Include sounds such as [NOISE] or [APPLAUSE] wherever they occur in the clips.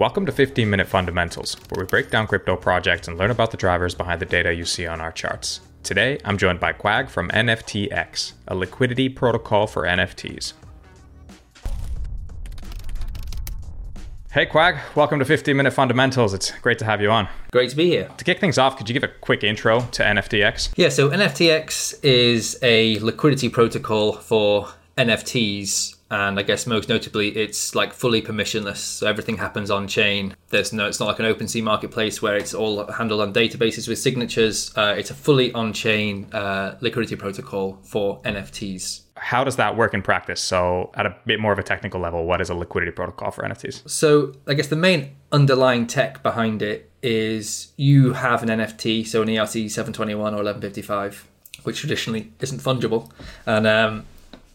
Welcome to 15 Minute Fundamentals, where we break down crypto projects and learn about the drivers behind the data you see on our charts. Today, I'm joined by Quag from NFTX, a liquidity protocol for NFTs. Hey Quag, welcome to 15 Minute Fundamentals. It's great to have you on. Great to be here. To kick things off, could you give a quick intro to NFTX? Yeah, so NFTX is a liquidity protocol for NFTs and I guess most notably, it's like fully permissionless. So everything happens on chain. There's no, it's not like an OpenSea marketplace where it's all handled on databases with signatures. Uh, it's a fully on-chain uh, liquidity protocol for NFTs. How does that work in practice? So, at a bit more of a technical level, what is a liquidity protocol for NFTs? So, I guess the main underlying tech behind it is you have an NFT, so an ERC 721 or 1155, which traditionally isn't fungible, and um,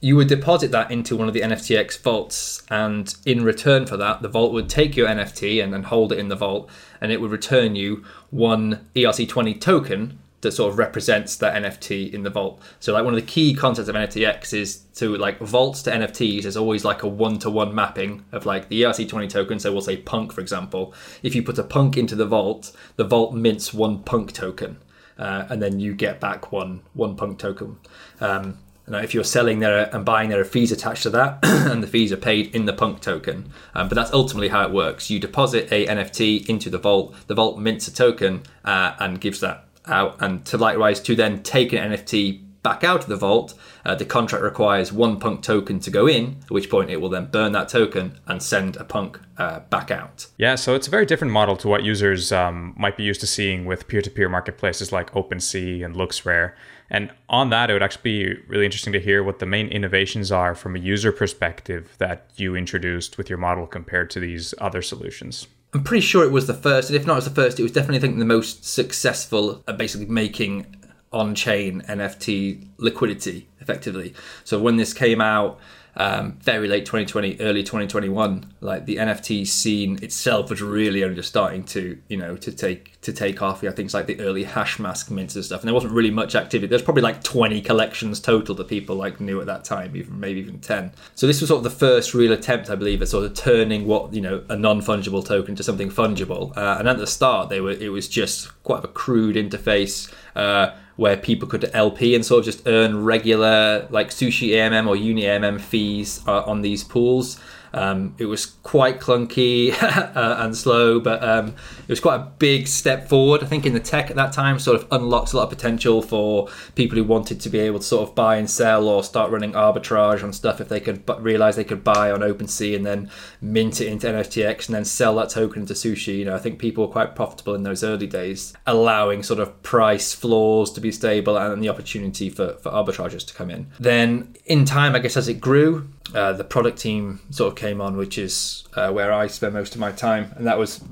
you would deposit that into one of the NFTX vaults, and in return for that, the vault would take your NFT and then hold it in the vault, and it would return you one ERC20 token that sort of represents that NFT in the vault. So, like one of the key concepts of NFTX is to like vaults to NFTs is always like a one-to-one mapping of like the ERC20 token. So we'll say Punk, for example. If you put a Punk into the vault, the vault mints one Punk token. Uh, and then you get back one one punk token. Um, if you're selling there and buying, there are fees attached to that, [CLEARS THROAT] and the fees are paid in the Punk token. Um, but that's ultimately how it works. You deposit a NFT into the vault. The vault mints a token uh, and gives that out. And to likewise, to then take an NFT back out of the vault, uh, the contract requires one Punk token to go in, at which point it will then burn that token and send a Punk uh, back out. Yeah, so it's a very different model to what users um, might be used to seeing with peer-to-peer marketplaces like OpenSea and LooksRare. And on that, it would actually be really interesting to hear what the main innovations are from a user perspective that you introduced with your model compared to these other solutions. I'm pretty sure it was the first, and if not it was the first, it was definitely I think the most successful at basically making on-chain NFT liquidity effectively. So when this came out, um, very late 2020, early 2021, like the NFT scene itself was really only just starting to, you know, to take to take off. Yeah, things like the early Hashmask mints and stuff, and there wasn't really much activity. There's probably like 20 collections total that people like knew at that time, even maybe even 10. So this was sort of the first real attempt, I believe, at sort of turning what you know a non-fungible token to something fungible. Uh, and at the start, they were it was just quite a crude interface. Uh, where people could LP and sort of just earn regular like sushi AMM or uni AMM fees uh, on these pools. Um, it was quite clunky [LAUGHS] uh, and slow, but um, it was quite a big step forward. I think in the tech at that time sort of unlocks a lot of potential for people who wanted to be able to sort of buy and sell or start running arbitrage on stuff if they could realize they could buy on OpenSea and then mint it into NFTX and then sell that token into sushi. You know, I think people were quite profitable in those early days, allowing sort of price floors to be stable and the opportunity for, for arbitrageurs to come in. Then in time, I guess as it grew, uh, the product team sort of came on, which is uh, where I spend most of my time, and that was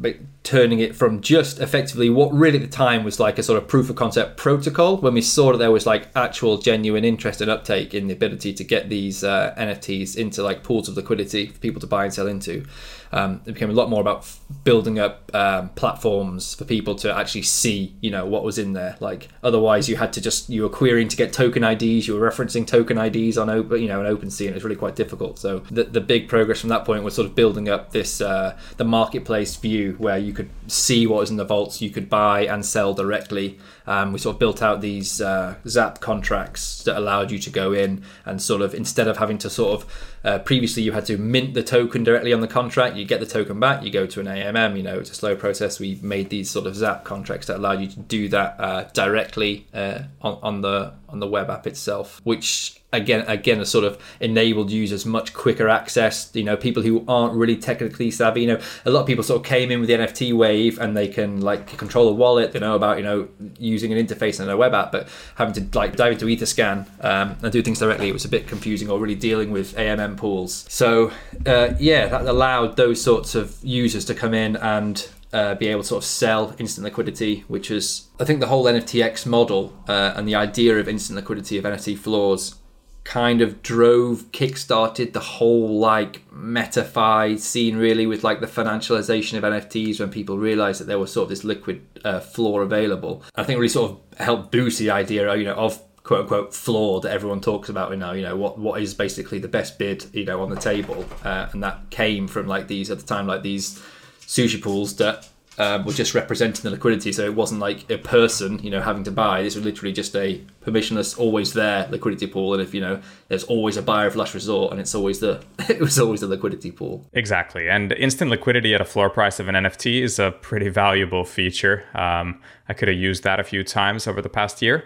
turning it from just effectively what really at the time was like a sort of proof of concept protocol. When we saw that there was like actual genuine interest and uptake in the ability to get these uh, NFTs into like pools of liquidity for people to buy and sell into, um, it became a lot more about building up um, platforms for people to actually see, you know, what was in there. Like otherwise, you had to just you were querying to get token IDs, you were referencing token IDs on open, you know, an OpenSea, and it was really quite difficult. So the the big progress from that point was sort of building up this uh, the marketplace view where you could see what was in the vaults, you could buy and sell directly. Um, we sort of built out these uh, Zap contracts that allowed you to go in and sort of instead of having to sort of uh, previously you had to mint the token directly on the contract, get the token back, you go to an AMM. You know, it's a slow process. We made these sort of Zap contracts that allowed you to do that uh, directly uh, on, on the on the web app itself, which again again has sort of enabled users much quicker access you know people who aren't really technically savvy you know a lot of people sort of came in with the nft wave and they can like control a wallet they know about you know using an interface and a web app but having to like dive into etherscan um, and do things directly it was a bit confusing or really dealing with amm pools. So uh, yeah that allowed those sorts of users to come in and uh, be able to sort of sell instant liquidity, which is, I think, the whole NFTX model uh, and the idea of instant liquidity of NFT floors kind of drove, kickstarted the whole like MetaFi scene really with like the financialization of NFTs when people realized that there was sort of this liquid uh, floor available. I think really sort of helped boost the idea, you know, of quote unquote floor that everyone talks about you know you know what what is basically the best bid you know on the table uh, and that came from like these at the time like these sushi pools that um, were just representing the liquidity. So it wasn't like a person, you know, having to buy. This was literally just a permissionless, always there liquidity pool. And if you know, there's always a buyer of last resort, and it's always the [LAUGHS] it was always the liquidity pool. Exactly, and instant liquidity at a floor price of an NFT is a pretty valuable feature. Um, I could have used that a few times over the past year.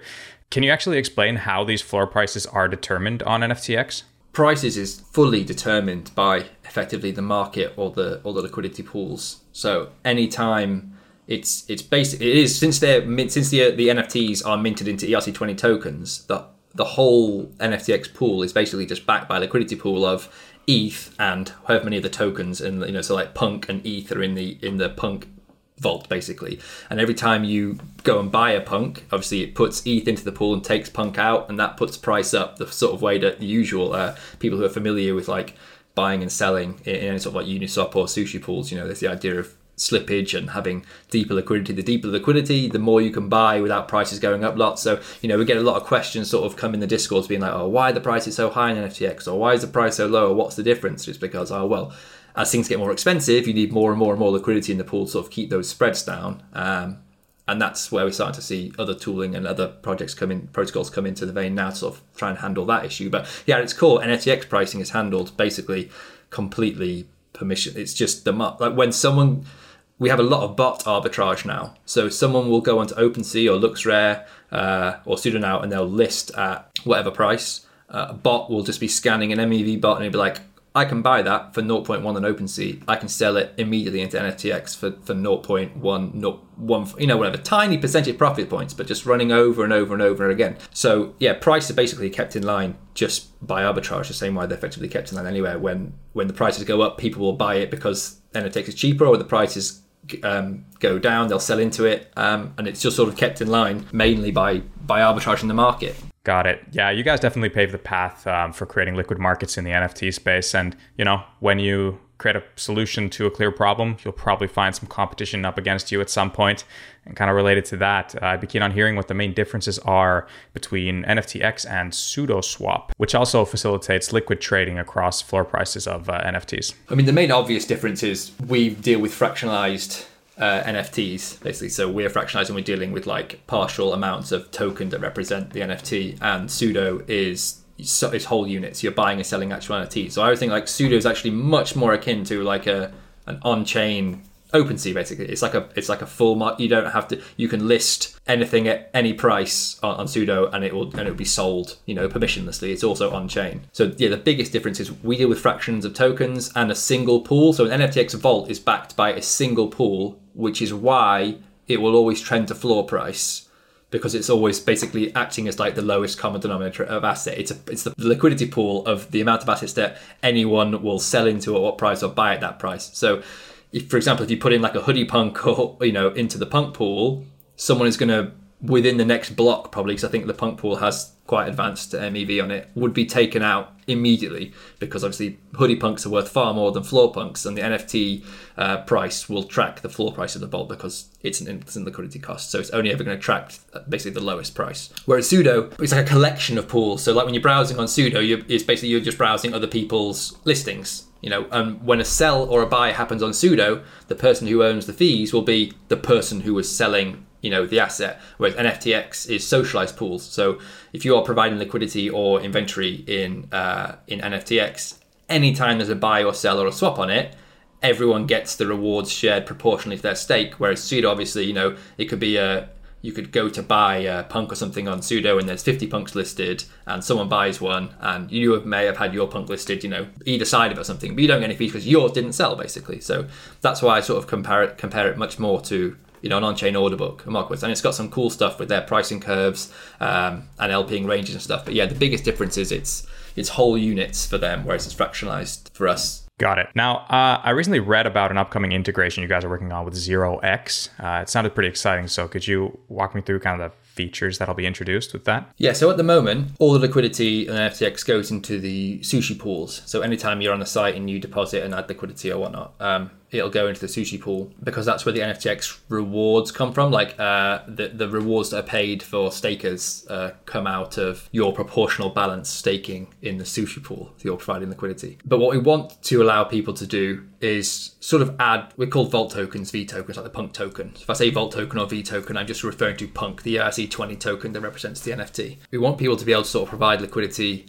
Can you actually explain how these floor prices are determined on NFTX? Prices is fully determined by effectively the market or the or the liquidity pools. So anytime it's it's basic it is since they're since the the NFTs are minted into ERC20 tokens, the the whole NFTX pool is basically just backed by a liquidity pool of ETH and however many of the tokens and you know so like Punk and ETH are in the in the Punk vault basically. And every time you go and buy a punk obviously it puts eth into the pool and takes punk out and that puts price up the sort of way that the usual uh, people who are familiar with like buying and selling in, any sort of like uniswap or sushi pools you know there's the idea of slippage and having deeper liquidity. The deeper liquidity the more you can buy without prices going up lots. So you know we get a lot of questions sort of come in the discourse being like oh why the price is so high in nftx or why is the price so low? Or what's the difference? It's because oh well as things get more expensive, you need more and more and more liquidity in the pool to sort of keep those spreads down. Um, and that's where we're starting to see other tooling and other projects come in, protocols come into the vein now to sort of try and handle that issue. But yeah, at it's cool. NFTX pricing is handled basically completely permission. It's just the like when someone we have a lot of bot arbitrage now. So someone will go onto OpenSea or LooksRare uh, or Sudonow and they'll list at whatever price. Uh, a bot will just be scanning an MEV bot and it'll be like, I can buy that for 0.1 on OpenSea. I can sell it immediately into NFTX for, for 0.1, 0.1, you know, whatever, tiny percentage profit points, but just running over and over and over again. So, yeah, prices are basically kept in line just by arbitrage, the same way they're effectively kept in line anywhere. When when the prices go up, people will buy it because NFTX is cheaper, or the prices um, go down, they'll sell into it, um, and it's just sort of kept in line mainly by by arbitrage in the market. Got it. Yeah, you guys definitely paved the path um, for creating liquid markets in the NFT space. And, you know, when you create a solution to a clear problem, you'll probably find some competition up against you at some point. And kind of related to that, uh, I'd be keen on hearing what the main differences are between NFTX and Sudoswap, which also facilitates liquid trading across floor prices of uh, NFTs. I mean, the main obvious difference is we deal with fractionalized uh, NFTs, basically. So we're fractionalizing, we're dealing with like partial amounts of token that represent the NFT, and Sudo is so its whole units. You're buying and selling actual NFT. So I would think like Sudo is actually much more akin to like a an on-chain OpenSea basically. It's like a it's like a full mark. You don't have to. You can list anything at any price on, on Sudo, and it will and it will be sold. You know, permissionlessly. It's also on chain. So yeah, the biggest difference is we deal with fractions of tokens and a single pool. So an NFTX vault is backed by a single pool which is why it will always trend to floor price because it's always basically acting as like the lowest common denominator of asset. It's a, it's the liquidity pool of the amount of assets that anyone will sell into at what price or buy at that price. So, if for example, if you put in like a hoodie punk [LAUGHS] or you know into the punk pool, someone is going to within the next block probably because I think the punk pool has quite advanced MEV on it would be taken out immediately because obviously hoodie punks are worth far more than floor punks and the NFT uh, price will track the floor price of the vault because it's an instant liquidity cost. So it's only ever going to track uh, basically the lowest price. Whereas Sudo it's like a collection of pools. So like when you're browsing on you it's basically you're just browsing other people's listings you know, and when a sell or a buy happens on Sudo, the person who owns the fees will be the person who was selling you know the asset whereas nftx is socialized pools. So if you are providing liquidity or inventory in uh, in nftx anytime there's a buy or sell or a swap on it everyone gets the rewards shared proportionally to their stake whereas sudo obviously you know it could be a you could go to buy a punk or something on sudo and there's 50 punks listed and someone buys one and you may have had your punk listed you know either side of it or something but you don't get any fees because yours didn't sell basically so that's why i sort of compare it compare it much more to you know, an on-chain order book, Marketplace, and it's got some cool stuff with their pricing curves um, and LPing ranges and stuff. But yeah, the biggest difference is it's it's whole units for them, whereas it's fractionalized for us. Got it. Now, uh, I recently read about an upcoming integration you guys are working on with Zero X. Uh, it sounded pretty exciting. So, could you walk me through kind of the features that'll be introduced with that? Yeah. So at the moment, all the liquidity in NFTX goes into the sushi pools. So anytime you're on the site and you deposit and add liquidity or whatnot, um, it'll go into the sushi pool because that's where the NFTX rewards come from. Like uh, the the rewards that are paid for stakers uh, come out of your proportional balance staking in the sushi pool. You're providing liquidity. But what we want to allow people to do is sort of add. We call vault tokens, V tokens, like the Punk token. If I say vault token or V token, I'm just referring to Punk, the ERC20 token that represents the NFT. We want people to be able to sort of provide liquidity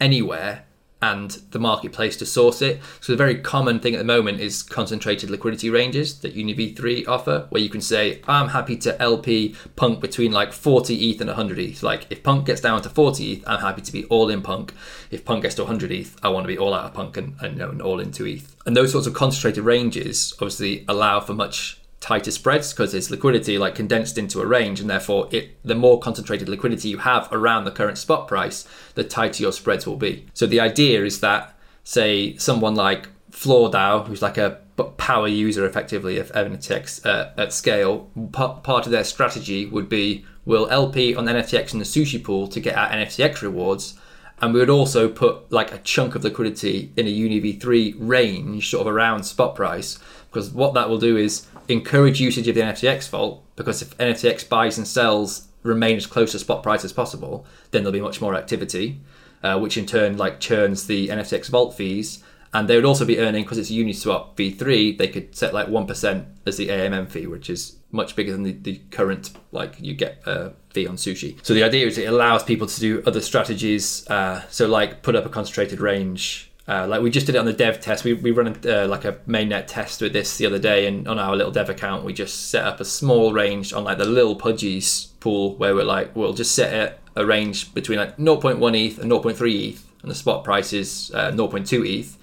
anywhere and the marketplace to source it. So the very common thing at the moment is concentrated liquidity ranges that UniV3 offer, where you can say, I'm happy to LP Punk between like 40 ETH and 100 ETH. Like if Punk gets down to 40 ETH, I'm happy to be all in Punk. If Punk gets to 100 ETH, I want to be all out of Punk and, and, you know, and all into ETH. And those sorts of concentrated ranges obviously allow for much tighter spreads because it's liquidity like condensed into a range and therefore it the more concentrated liquidity you have around the current spot price the tighter your spreads will be. So the idea is that say someone like FloorDAO who's like a power user effectively of NFTX uh, at scale part of their strategy would be we'll LP on NFTX in the sushi pool to get our NFTX rewards and we would also put like a chunk of liquidity in a UniV3 range, sort of around spot price, because what that will do is encourage usage of the NFTX vault because if NFTX buys and sells remain as close to spot price as possible, then there'll be much more activity, uh, which in turn like churns the NFTX vault fees. And they would also be earning because it's Uniswap v3. They could set like one percent as the AMM fee, which is much bigger than the, the current like you get a fee on sushi. So the idea is it allows people to do other strategies. Uh, so like put up a concentrated range uh, like we just did it on the dev test. We, we run a, uh, like a mainnet test with this the other day, and on our little dev account, we just set up a small range on like the little pudgies pool where we're like, we'll just set it a range between like 0.1 ETH and 0.3 ETH, and the spot price is uh, 0.2 ETH.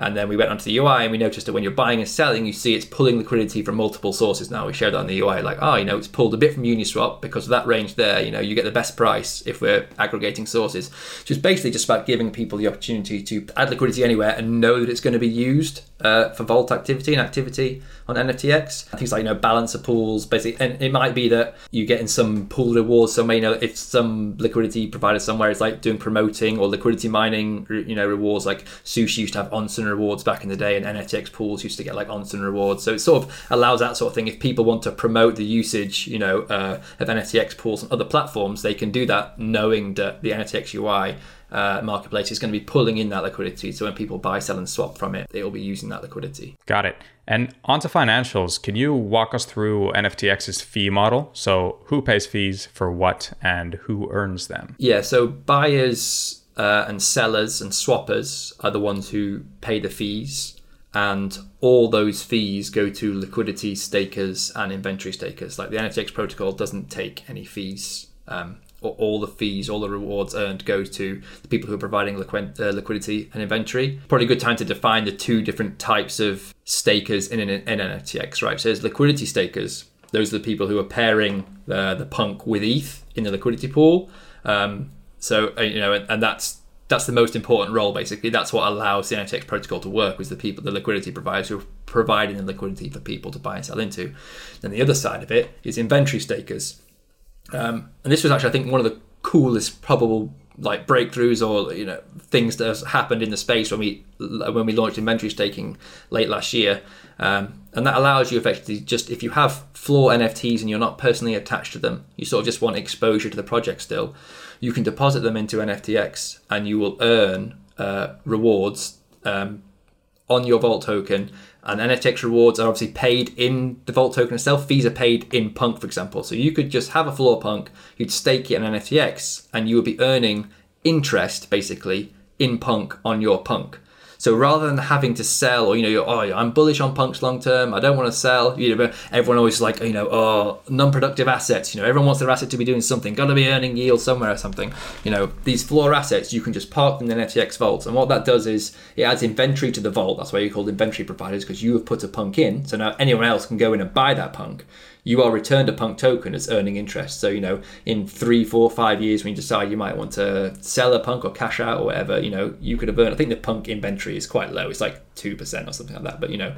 And then we went onto the UI and we noticed that when you're buying and selling, you see it's pulling liquidity from multiple sources now. We showed that on the UI, like, oh, you know, it's pulled a bit from Uniswap because of that range there. You know, you get the best price if we're aggregating sources. So it's basically just about giving people the opportunity to add liquidity anywhere and know that it's going to be used uh, for vault activity and activity on NFTX. Things like you know balancer pools, basically, and it might be that you get in some pool rewards. So may know if some liquidity provider somewhere is like doing promoting or liquidity mining, you know, rewards like Sushi used to have Onsen rewards back in the day, and NFTX pools used to get like Onsen rewards. So it sort of allows that sort of thing. If people want to promote the usage, you know, uh, of NFTX pools on other platforms, they can do that knowing that the NFTX UI uh, marketplace is going to be pulling in that liquidity. So when people buy, sell, and swap from it, they will be using that liquidity. Got it. And onto financials. Can you walk us through NFTX's fee model? So who pays fees for what and who earns them? Yeah. So buyers uh, and sellers and swappers are the ones who pay the fees. And all those fees go to liquidity stakers and inventory stakers. Like the NFTX protocol doesn't take any fees um, all the fees, all the rewards earned go to the people who are providing liquid, uh, liquidity and inventory. Probably a good time to define the two different types of stakers in an, in NFTX, right? So there's liquidity stakers. Those are the people who are pairing the, the punk with ETH in the liquidity pool. Um, so uh, you know, and, and that's that's the most important role basically that's what allows the NFTX protocol to work with the people the liquidity providers who are providing the liquidity for people to buy and sell into then the other side of it is inventory stakers um, and this was actually, I think, one of the coolest probable like breakthroughs or you know things that has happened in the space when we when we launched inventory staking late last year. Um, and that allows you effectively just if you have floor NFTs and you're not personally attached to them, you sort of just want exposure to the project still. You can deposit them into NFTX and you will earn uh, rewards um, on your Vault token and NFTX rewards are obviously paid in the Vault token itself. Fees are paid in Punk, for example. So you could just have a floor Punk, you'd stake it in NFTX, and you would be earning interest basically in Punk on your Punk. So rather than having to sell, or you know, oh, I'm bullish on punks long term. I don't want to sell. You know, everyone always like, you know, oh, non-productive assets. You know, everyone wants their asset to be doing something. Got to be earning yield somewhere or something. You know, these floor assets you can just park them in NFTX vault, and what that does is it adds inventory to the vault. That's why you're called inventory providers because you have put a punk in. So now anyone else can go in and buy that punk you are returned a punk token as earning interest. So, you know, in three, four, five years, when you decide you might want to sell a punk or cash out or whatever, you know, you could have earned, I think the punk inventory is quite low. It's like 2% or something like that. But, you know,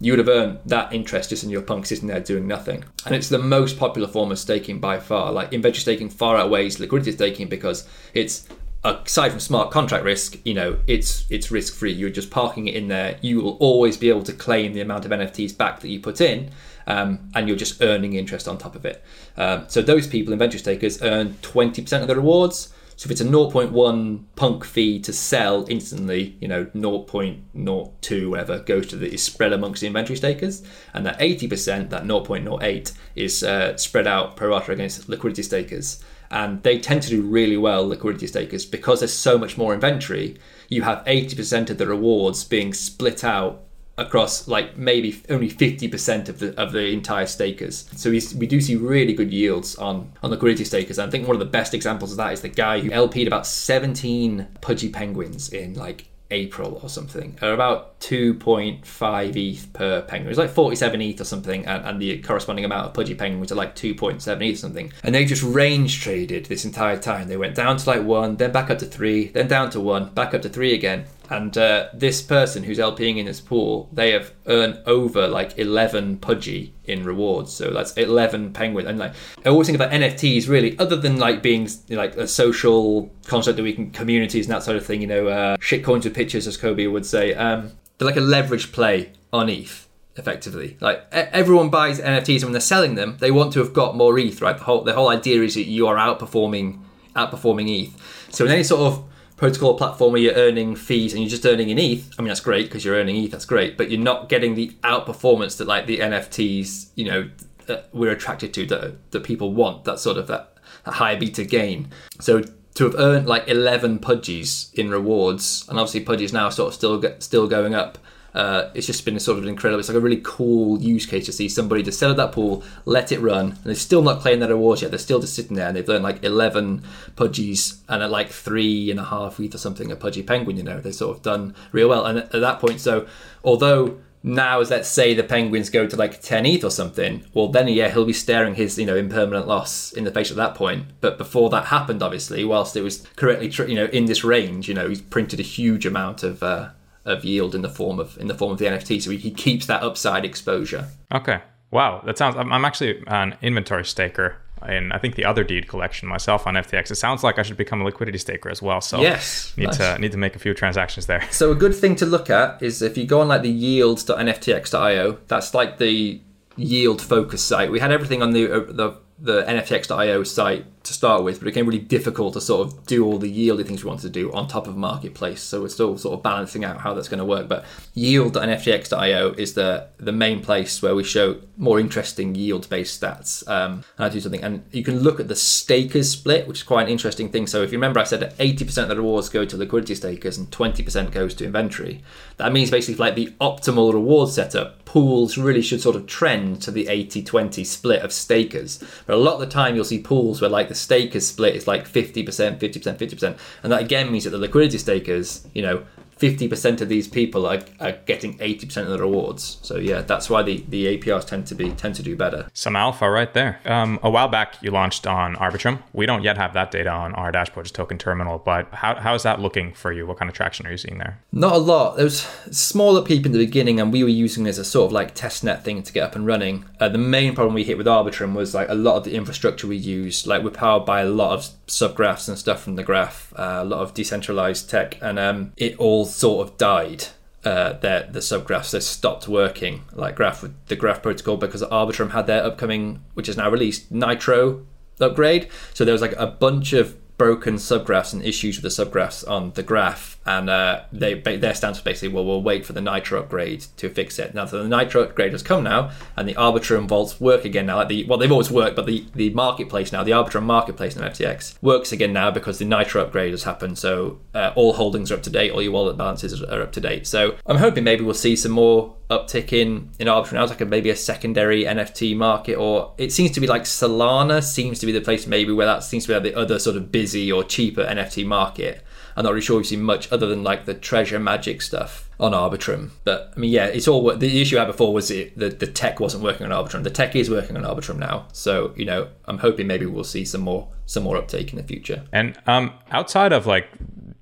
you would have earned that interest just in your punk sitting there doing nothing. And it's the most popular form of staking by far. Like inventory staking far outweighs liquidity staking because it's aside from smart contract risk, you know, it's it's risk free. You're just parking it in there. You will always be able to claim the amount of NFTs back that you put in, um, and you're just earning interest on top of it. Um, so those people, inventory stakers, earn 20% of the rewards. So if it's a 0.1 punk fee to sell instantly, you know, 0.02 whatever goes to the is spread amongst the inventory stakers, and that 80%, that 0.08, is uh, spread out pro rata against liquidity stakers. And they tend to do really well, liquidity stakers, because there's so much more inventory. You have 80% of the rewards being split out across like maybe only 50% of the of the entire stakers. So we, we do see really good yields on on liquidity stakers. And I think one of the best examples of that is the guy who LP'd about 17 pudgy penguins in like April or something, are about 2.5 ETH per penguin. It's like 47 ETH or something, and, and the corresponding amount of pudgy penguins are like 2.7 ETH or something. And they just range traded this entire time. They went down to like one, then back up to three, then down to one, back up to three again. And uh, this person who's LPing in this pool, they have earned over like 11 pudgy in rewards. So that's 11 penguins. And like, I always think about NFTs really, other than like being like a social concept that we can communities and that sort of thing, you know, uh, shit coins with pictures, as Cobie would say. Um, they're like a leverage play on ETH. Effectively, like everyone buys NFTs and when they're selling them, they want to have got more ETH, right? The whole the whole idea is that you are outperforming outperforming ETH. So in any sort of protocol platform where you're earning fees and you're just earning in ETH, I mean that's great because you're earning ETH, that's great, but you're not getting the outperformance that like the NFTs, you know, that we're attracted to that that people want. That sort of that, that high beta gain. So to have earned like 11 pudgies in rewards, and obviously pudgies now sort of still still going up uh, it's just been a sort of incredible. It's like a really cool use case to see somebody just set up that pool, let it run, and they're still not claiming their awards yet. They're still just sitting there, and they've learned like eleven pudgies and at like three and a half ETH or something a pudgy penguin. You know, they've sort of done real well. And at, at that point, so although now as let's say the penguins go to like 10 ETH or something, well then yeah, he'll be staring his, you know, impermanent loss in the face at that point. But before that happened, obviously, whilst it was correctly, you know, in this range, you know, he's printed a huge amount of uh, of yield in the form of in the form of the NFT. So he keeps that upside exposure. Okay. Wow, that sounds. I'm actually an inventory staker in I think the Otherdeed collection myself on NFTX. It sounds like I should become a liquidity staker as well. So yes, need nice. to need to make a few transactions there. So a good thing to look at is if you go on like the yields.nftx.io. That's like the yield focus site. We had everything on the uh, the the nftx.io site to start with, but it became really difficult to sort of do all the yieldy things we wanted to do on top of marketplace. So we're still sort of balancing out how that's going to work. But yield.nftx.io is the the main place where we show more interesting yield based stats. Um, and I do something, and you can look at the stakers split, which is quite an interesting thing. So if you remember, I said that 80% of the rewards go to liquidity stakers and 20% goes to inventory. That means basically like the optimal reward setup pools really should sort of trend to the 80-20 split of stakers. But a lot of the time you'll see pools where like the stake is split It's like 50%, 50%, 50%. And that again means that the liquidity stakers, you know, 50% of these people are, are getting 80% of the rewards. So yeah, that's why the, the APRs tend to be tend to do better. Some alpha right there. Um, a while back, you launched on Arbitrum. We don't yet have that data on our dashboard, token terminal, but how, how is that looking for you? What kind of traction are you seeing there? Not a lot. There was smaller peep in the beginning, and we were using it as a sort of like test net thing to get up and running. Uh, the main problem we hit with Arbitrum was like a lot of the infrastructure we use, like we're powered by a lot of subgraphs and stuff from the graph, uh, a lot of decentralized tech, and um, it all sort of died. Uh, their the subgraphs they stopped working like graph with the graph protocol because Arbitrum had their upcoming, which is now released, Nitro upgrade. So there was like a bunch of broken subgraphs and issues with the subgraphs on the graph, and uh, they their stance was basically, well, we'll wait for the Nitro upgrade to fix it. Now, so the Nitro upgrade has come now, and the Arbitrum vaults work again now. Like the well, they've always worked, but the the marketplace now, the Arbitrum marketplace in NFTX works again now because the Nitro upgrade has happened. So uh, all holdings are up to date, all your wallet balances are up to date. So I'm hoping maybe we'll see some more uptick in in Arbitrum now, like a, maybe a secondary NFT market, or it seems to be like Solana seems to be the place maybe where that seems to be like the other sort of busy or cheaper NFT market. I'm not really sure we've seen much other than like the treasure magic stuff on Arbitrum. But I mean, yeah, it's all the issue I had before was it, the the tech wasn't working on Arbitrum. The tech is working on Arbitrum now, so you know, I'm hoping maybe we'll see some more some more uptake in the future. And um, outside of like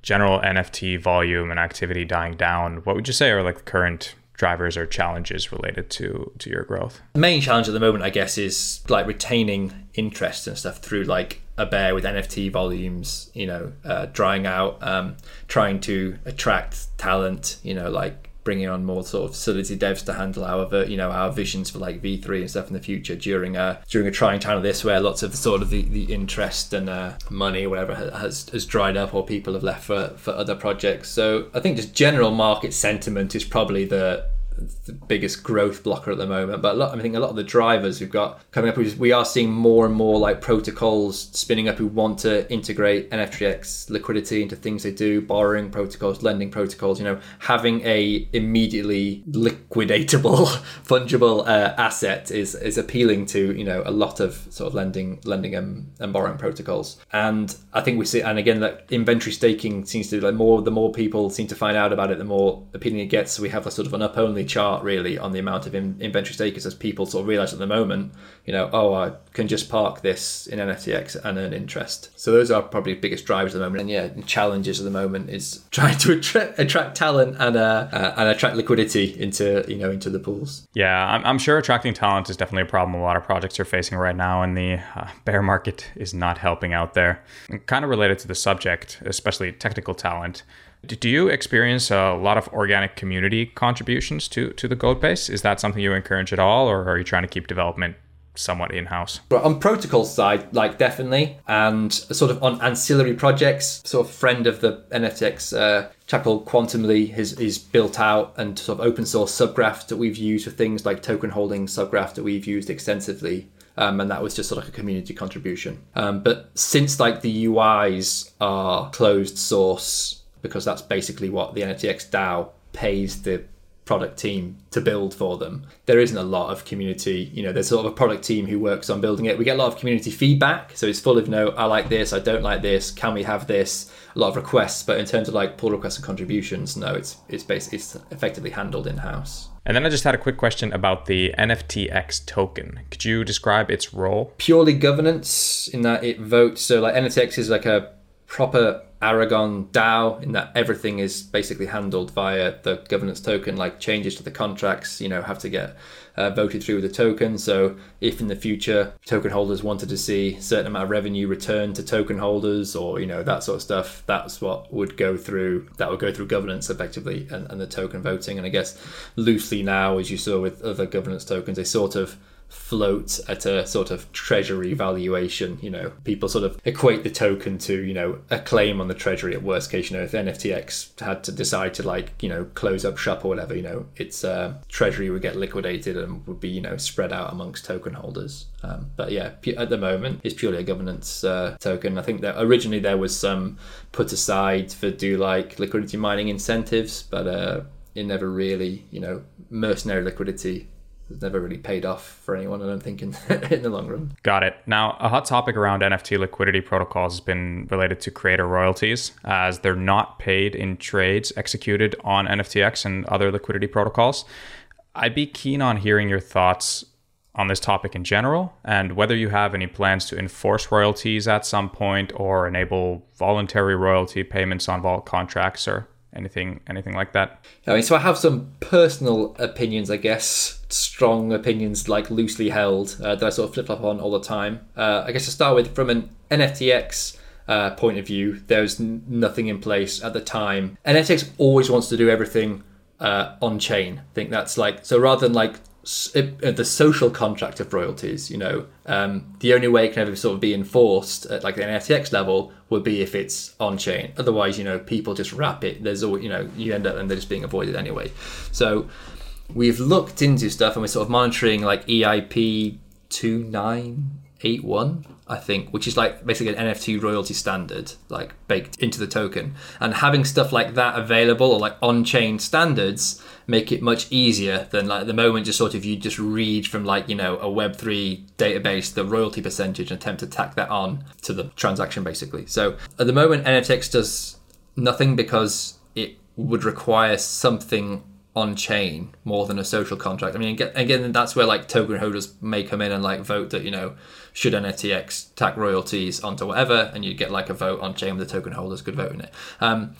general NFT volume and activity dying down, what would you say are like the current drivers or challenges related to to your growth? The main challenge at the moment, I guess, is like retaining interest and stuff through like a bear with NFT volumes, you know, uh, drying out, um, trying to attract talent, you know, like bringing on more sort of Solidity devs to handle our you know our visions for like V3 and stuff in the future during a during a trying time like this where lots of the sort of the, the interest and uh, money or whatever has has dried up or people have left for for other projects. So I think just general market sentiment is probably the the biggest growth blocker at the moment. But lot, I think a lot of the drivers we've got coming up, we are seeing more and more like protocols spinning up who want to integrate NFTX liquidity into things they do, borrowing protocols, lending protocols. You know, having a immediately liquidatable, [LAUGHS] fungible uh, asset is is appealing to you know a lot of sort of lending, lending and, and borrowing protocols. And I think we see, and again, that inventory staking seems to like more the more people seem to find out about it, the more appealing it gets. So we have a sort of an up only chart really on the amount of in, inventory stakers as people sort of realize at the moment, you know, oh, I can just park this in NFTX and earn interest. So those are probably the biggest drivers at the moment. And yeah, challenges at the moment is trying to attract, attract talent and uh, uh, and attract liquidity into you know into the pools. Yeah, I'm, I'm sure attracting talent is definitely a problem a lot of projects are facing right now, and the uh, bear market is not helping out there. And kind of related to the subject, especially technical talent. Do you experience a lot of organic community contributions to, to the code base? Is that something you encourage at all, or are you trying to keep development somewhat in house? On protocol side, like definitely, and sort of on ancillary projects, sort of friend of the NFTX uh, chap called Quantumly has is built out and sort of open source subgraph that we've used for things like token holding subgraph that we've used extensively. Um, and that was just sort of like a community contribution. Um, but since like the UIs are closed source because that's basically what the NFTX DAO pays the product team to build for them. There isn't a lot of community, you know, there's sort of a product team who works on building it. We get a lot of community feedback. So it's full of, know, I like this, I don't like this, can we have this? A lot of requests, but in terms of like pull requests and contributions, no, it's it's basically it's effectively handled in house. And then I just had a quick question about the NFTX token. Could you describe its role? Purely governance in that it votes. So like NFTX is like a proper Aragon DAO in that everything is basically handled via the governance token, like changes to the contracts, you know, have to get uh, voted through with the token. So if in the future token holders wanted to see certain amount of revenue returned to token holders or, you know, that sort of stuff, that's what would go through, that would go through governance effectively and, and the token voting. And I guess loosely now, as you saw with other governance tokens, they sort of float at a sort of treasury valuation. You know, people sort of equate the token to, you know, a claim on the treasury at worst case. You know, if NFTX had to decide to like, you know, close up shop or whatever, you know, its uh, treasury would get liquidated and would be, you know, spread out amongst token holders. Um, but yeah, at the moment, it's purely a governance uh, token. I think that originally there was some put aside for do like liquidity mining incentives, but uh, it never really, you know, mercenary liquidity it's never really paid off for anyone, I don't think, in, [LAUGHS] in the long run. Got it. Now, a hot topic around NFT liquidity protocols has been related to creator royalties, uh, as they're not paid in trades executed on NFTX and other liquidity protocols. I'd be keen on hearing your thoughts on this topic in general and whether you have any plans to enforce royalties at some point or enable voluntary royalty payments on vault contracts or anything anything like that. I mean so i have some personal opinions i guess strong opinions like loosely held uh, that i sort of flip flop on all the time. Uh, i guess to start with from an nftx uh, point of view there's n- nothing in place at the time. Nftx always wants to do everything uh, on chain. I think that's like so rather than like the social contract of royalties, you know, um, the only way it can ever sort of be enforced at like the NFTX level would be if it's on chain. Otherwise, you know, people just wrap it. There's always, you know, you end up and they're just being avoided anyway. So we've looked into stuff and we're sort of monitoring like EIP 2981 I think, which is like basically an NFT royalty standard, like baked into the token. And having stuff like that available or like on chain standards make it much easier than like at the moment just sort of you just read from like, you know, a Web3 database the royalty percentage and attempt to tack that on to the transaction basically. So at the moment, NFTX does nothing because it would require something on chain more than a social contract. I mean, again, that's where like token holders may come in and like vote that you know should NFTX tack royalties onto whatever, and you get like a vote on chain the token holders could vote in it. Um,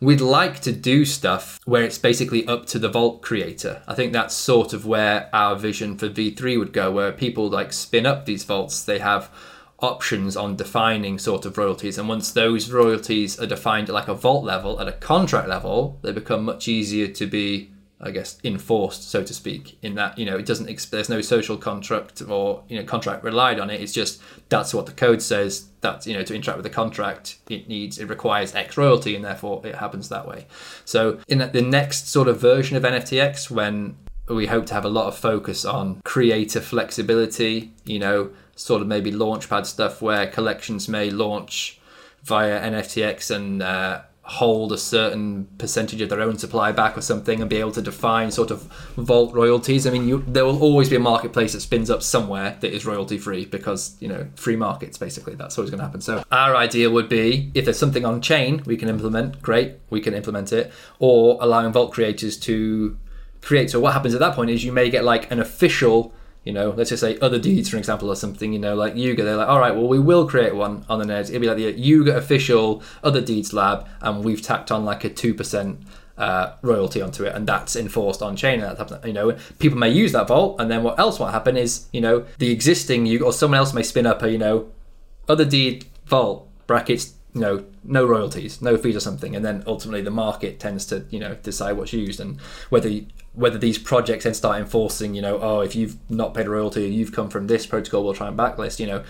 we'd like to do stuff where it's basically up to the vault creator. I think that's sort of where our vision for V3 would go, where people like spin up these vaults. They have options on defining sort of royalties. And once those royalties are defined at like a vault level, at a contract level, they become much easier to be I guess enforced, so to speak, in that you know it doesn't. There's no social contract or you know contract relied on it. It's just that's what the code says. That you know to interact with the contract, it needs it requires X royalty, and therefore it happens that way. So in the next sort of version of NFTX, when we hope to have a lot of focus on creator flexibility, you know, sort of maybe launchpad stuff where collections may launch via NFTX and uh, hold a certain percentage of their own supply back or something and be able to define sort of vault royalties. I mean, you, there will always be a marketplace that spins up somewhere that is royalty free because, you know, free markets basically. That's always going to happen. So, our idea would be if there's something on chain we can implement, great, we can implement it, or allowing vault creators to create. So, what happens at that point is you may get like an official you know, let's just say Otherdeeds, for example, or something, you know, like Yuga, they're like, all right, well, we will create one on the net. It'll be like the Yuga official Otherdeeds lab, and we've tacked on like a 2% uh, royalty onto it, and that's enforced on chain. And you know, people may use that vault, and then what else might happen is, you know, the existing Yuga or someone else may spin up a, you know, Otherdeed vault brackets you know no royalties no fees or something. And then ultimately the market tends to you know decide what's used and whether whether these projects then start enforcing, you know, oh, if you've not paid a royalty, you've come from this protocol, we'll try and blacklist. You know,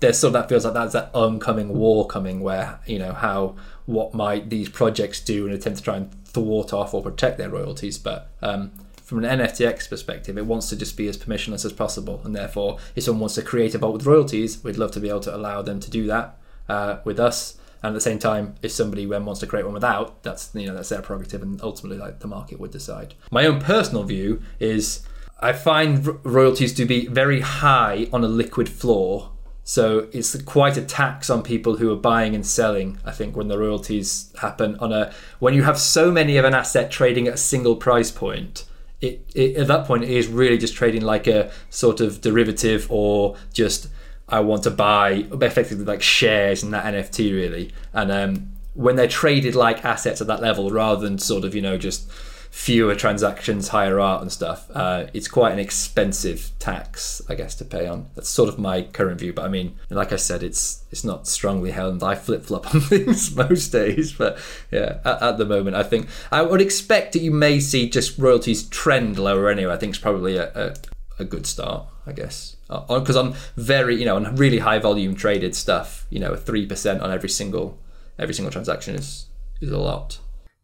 there's sort of that feels like that's that oncoming war coming, where you know how what might these projects do in attempt to try and thwart off or protect their royalties, but um, from an NFTX perspective, it wants to just be as permissionless as possible, and therefore, if someone wants to create a vault with royalties, we'd love to be able to allow them to do that uh, with us. And at the same time if somebody wants to create one without that's you know that's their prerogative and ultimately like the market would decide. My own personal view is i find royalties to be very high on a liquid floor. So it's quite a tax on people who are buying and selling i think when the royalties happen on a when you have so many of an asset trading at a single price point it, it, at that point it is really just trading like a sort of derivative or just I want to buy effectively like shares in that NFT really. And um, when they're traded like assets at that level, rather than sort of you know just fewer transactions, higher art and stuff, uh, it's quite an expensive tax, I guess, to pay on. That's sort of my current view. But I mean, like I said, it's it's not strongly held. I flip flop [LAUGHS] on things most days, but yeah, at, at, the moment, I think I would expect that you may see just royalties trend lower anyway. I think it's probably a, a, a good start, I guess because uh, on very you know on really high volume traded stuff you know three percent on every single every single transaction is is a lot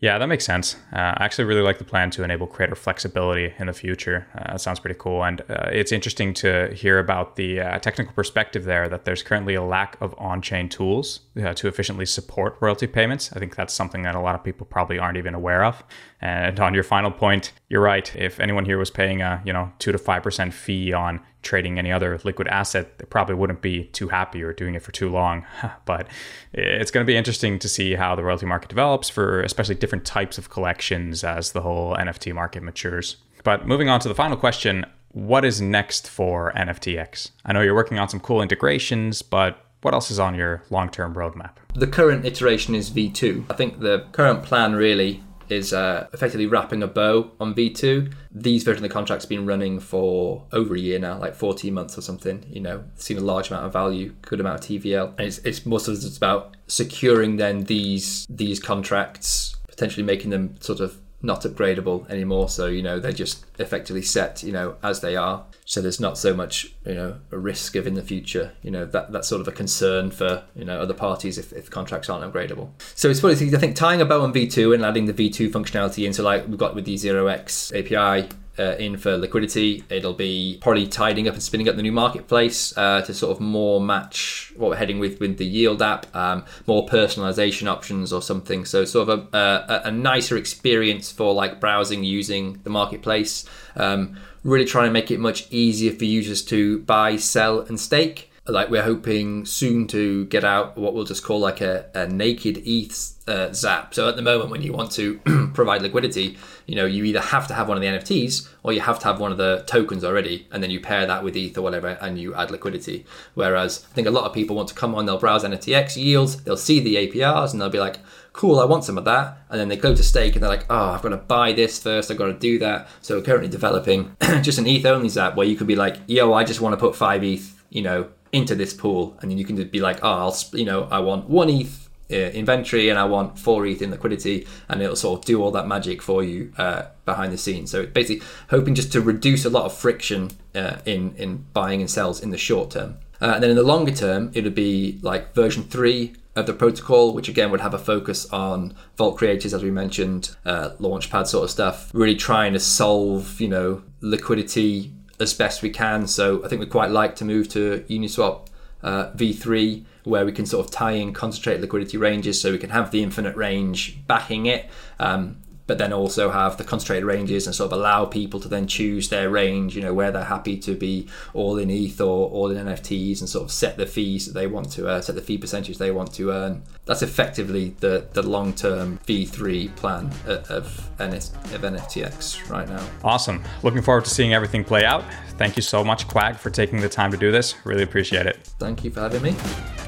yeah, that makes sense. Uh, I actually really like the plan to enable creator flexibility in the future. Uh, sounds pretty cool. And uh, it's interesting to hear about the uh, technical perspective there that there's currently a lack of on chain tools uh, to efficiently support royalty payments. I think that's something that a lot of people probably aren't even aware of. And on your final point, you're right. If anyone here was paying a you know two to five percent fee on trading any other liquid asset, they probably wouldn't be too happy or doing it for too long. [LAUGHS] but it's going to be interesting to see how the royalty market develops for especially different types of collections as the whole NFT market matures. But moving on to the final question what is next for NFTX? I know you're working on some cool integrations, but what else is on your long term roadmap? The current iteration is V2. I think the current plan really is uh, effectively wrapping a bow on V2. These version of the contract's been running for over a year now, like 14 months or something. You know, seen a large amount of value, good amount of TVL, and it's, it's most of it's about securing then these these contracts, potentially making them sort of not upgradable anymore. So you know they're just effectively set, you know, as they are. So there's not so much, you know, a risk of in the future, you know, that that's sort of a concern for you know other parties if, if contracts aren't upgradable. So it's funny. I think tying a bow on V2 and adding the V2 functionality into like we've got with the Zero X API uh, in for liquidity. It'll be probably tidying up and spinning up the new marketplace uh, to sort of more match what we're heading with with the Yield app, um, more personalization options or something. So sort of a, a, a nicer experience for like browsing using the marketplace. Um, really trying to make it much easier for users to buy, sell, and stake. Like we're hoping soon to get out what we'll just call like a, a naked ETH uh, zap. So at the moment, when you want to [CLEARS THROAT] provide liquidity, you know, you either have to have one of the NFTs or you have to have one of the tokens already, and then you pair that with ETH or whatever, and you add liquidity. Whereas I think a lot of people want to come on, they'll browse NFTX yields, they'll see the APRs, and they'll be like, cool, I want some of that. And then they go to stake and they're like, oh, I've got to buy this first, I've got to do that. So we're currently developing [CLEARS THROAT] just an ETH only zap where you could be like, yo, I just want to put five ETH, you know, into this pool. And then you can be like, oh, I'll, you know, I want one ETH uh, inventory and I want four ETH in liquidity, and it'll sort of do all that magic for you uh, behind the scenes. So it's basically hoping just to reduce a lot of friction uh, in in buying and sells in the short term. Uh, and then in the longer term, it would be like version three of the protocol, which again would have a focus on vault creators, as we mentioned, uh, launchpad sort of stuff. Really trying to solve, you know, liquidity as best we can. So I think we'd quite like to move to Uniswap uh, v3 where we can sort of tie in concentrated liquidity ranges so we can have the infinite range backing it um, but then also have the concentrated ranges and sort of allow people to then choose their range, you know, where they're happy to be all in ETH or all in NFTs and sort of set the fees that they want to uh, set the fee percentage they want to earn. That's effectively the, the long term V3 plan of, of, of NFTX right now. Awesome. Looking forward to seeing everything play out. Thank you so much, Quag, for taking the time to do this. Really appreciate it. Thank you for having me.